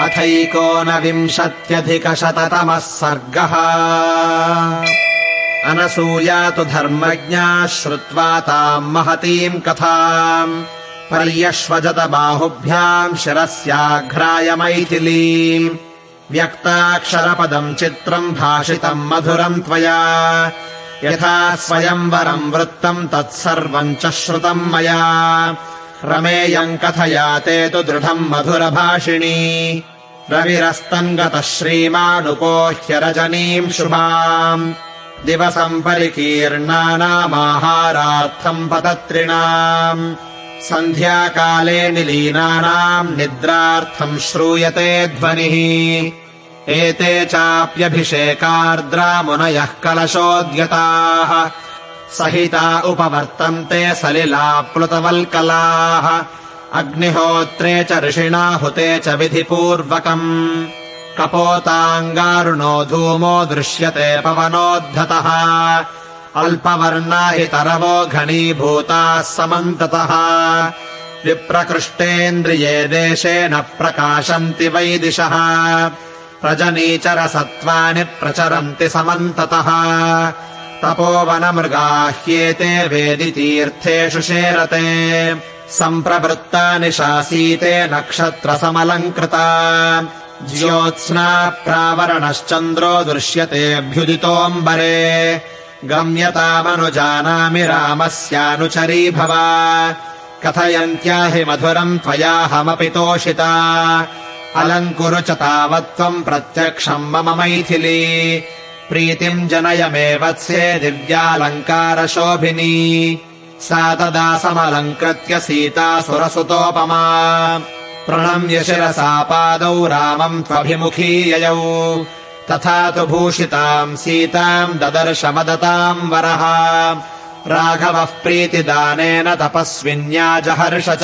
अथैकोनविंशत्यधिकशततमः सर्गः। अनसूया तु धर्मज्ञा श्रुत्वा ताम् महतीम् कथाम्। पर्यश्वजत बाहुभ्याम् शिरस्याघ्राय मैथिलीम्। व्यक्ताक्षरपदम् चित्रम् भाषितम् मधुरम् त्वया। यथा स्वयंवरम् वृत्तम् तत्सर्वम् च श्रुतम् मया रमेयम् कथया ते दृढम् मधुरभाषिणी। रविरस्तम् गतः श्रीमानुपोह्य रजनीम् शुभाम्। दिवसम् परिकीर्णानामाहारार्थम् पतत्रिणाम्। सन्ध्याकाले निलीनानाम् निद्रार्थम् श्रूयते ध्वनिः। एते चाप्यभिषेकार्द्रामुनयः कलशोद्यताः सहिता उपवर्तन्ते सलिलाप्लुतवल्कलाः। अग्निहोत्रे च ऋषिणा हुते च विधिपूर्वकम्। कपोताङ्गारुणो धूमो दृश्यते पवनोद्धतः। अल्पवर्णा हि तरवो घनीभूताः समन्ततः। विप्रकृष्टेन्द्रिये देशे न प्रकाशन्ति वै दिशः रजनीचरसत्त्वानि प्रचरन्ति समन्ततः तपोवनमृगाह्येते वेदितीर्थेषु शेरते। सम्प्रवृत्तानि शासीते नक्षत्रसमलङ्कृता। ज्योत्स्ना प्रावरणश्चन्द्रो दृश्यतेऽभ्युदितोऽम्बरे गम्यतामनुजानामि रामस्यानुचरी भव। कथयन्त्या हि मधुरम् त्वयाहमपि तोषिता। अलङ्कुरु च तावत्त्वम् प्रत्यक्षम् मम मैथिली प्रीतिम् जनय मे वत्से दिव्यालङ्कारशोभिनी। सा तदा समलङ्कृत्य सीता सुरसुतोपमा। प्रणम्य शिरसा पादौ रामम् त्वभिमुखी ययौ। तथा तु भूषिताम् सीताम् ददर्श वदताम् वरः। राघवः प्रीतिदानेन तपस्विन्या जहर्ष च।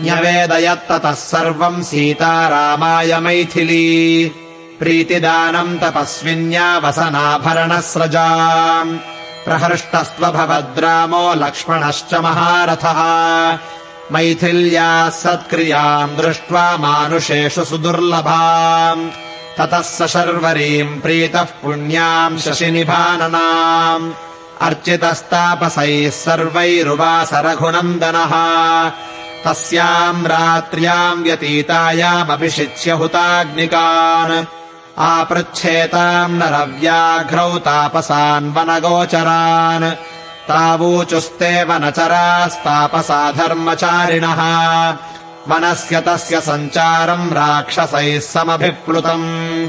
न्यवेदयत्ततः सर्वम् सीता रामाय मैथिली प्रीतिदानम् तपस्विन्या वसनाभरणस्रजा प्रहृष्टस्त्वभवद्रामो लक्ष्मणश्च महारथः। मैथिल्याः सत्क्रियाम् दृष्ट्वा मानुषेषु सुदुर्लभा ततः स शर्वरीम् प्रीतः पुण्याम् शशिनिभाननाम्। अर्चितस्तापसैः सर्वैरुवास रघुनन्दनः तस्याम् रात्र्याम् व्यतीतायामपि शिच्य हुताग्निकान् आपृच्छेताम् नरव्याघ्रौ तापसान् वनगोचरान्। तावूचुस्ते वनचरास्तापसा धर्मचारिणः वनस्य तस्य सञ्चारम् राक्षसैः समभिप्लुतम्।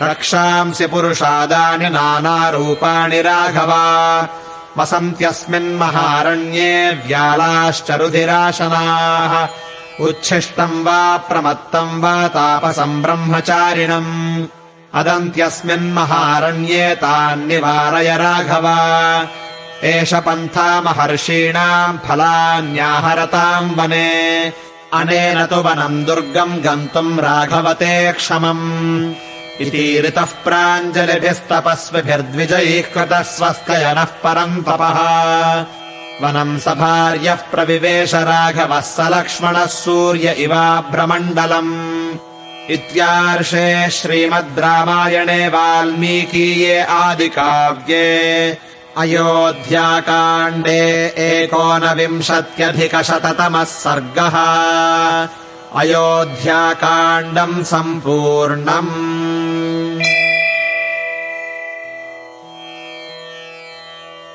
रक्षांसि पुरुषादानि नानारूपाणि राघवा। वसन्त्यस्मिन्महारण्ये व्यालाश्च रुधिराशनाः उच्छिष्टम् वा प्रमत्तम् वा तापसम् ब्रह्मचारिणम् अदन्त्यस्मिन्महारण्ये तान्निवारय राघव। एष पन्था महर्षीणाम् फलान्याहरताम् वने। अनेन तु वनम् दुर्गम् गन्तुम् राघवते क्षमम्। इति ऋतः कृतः स्वस्तयनः परम् तपः। वनम् सभार्यः प्रविवेश राघवः स लक्ष्मणः सूर्य इवाभ्रमण्डलम् इत्यार्षे श्रीमद् रामायणे वाल्मीकीये आदिकाव्ये अयोध्याकाण्डे एकोनविंशत्यधिकशततमः सर्गः। अयोध्याकाण्डम् सम्पूर्णम्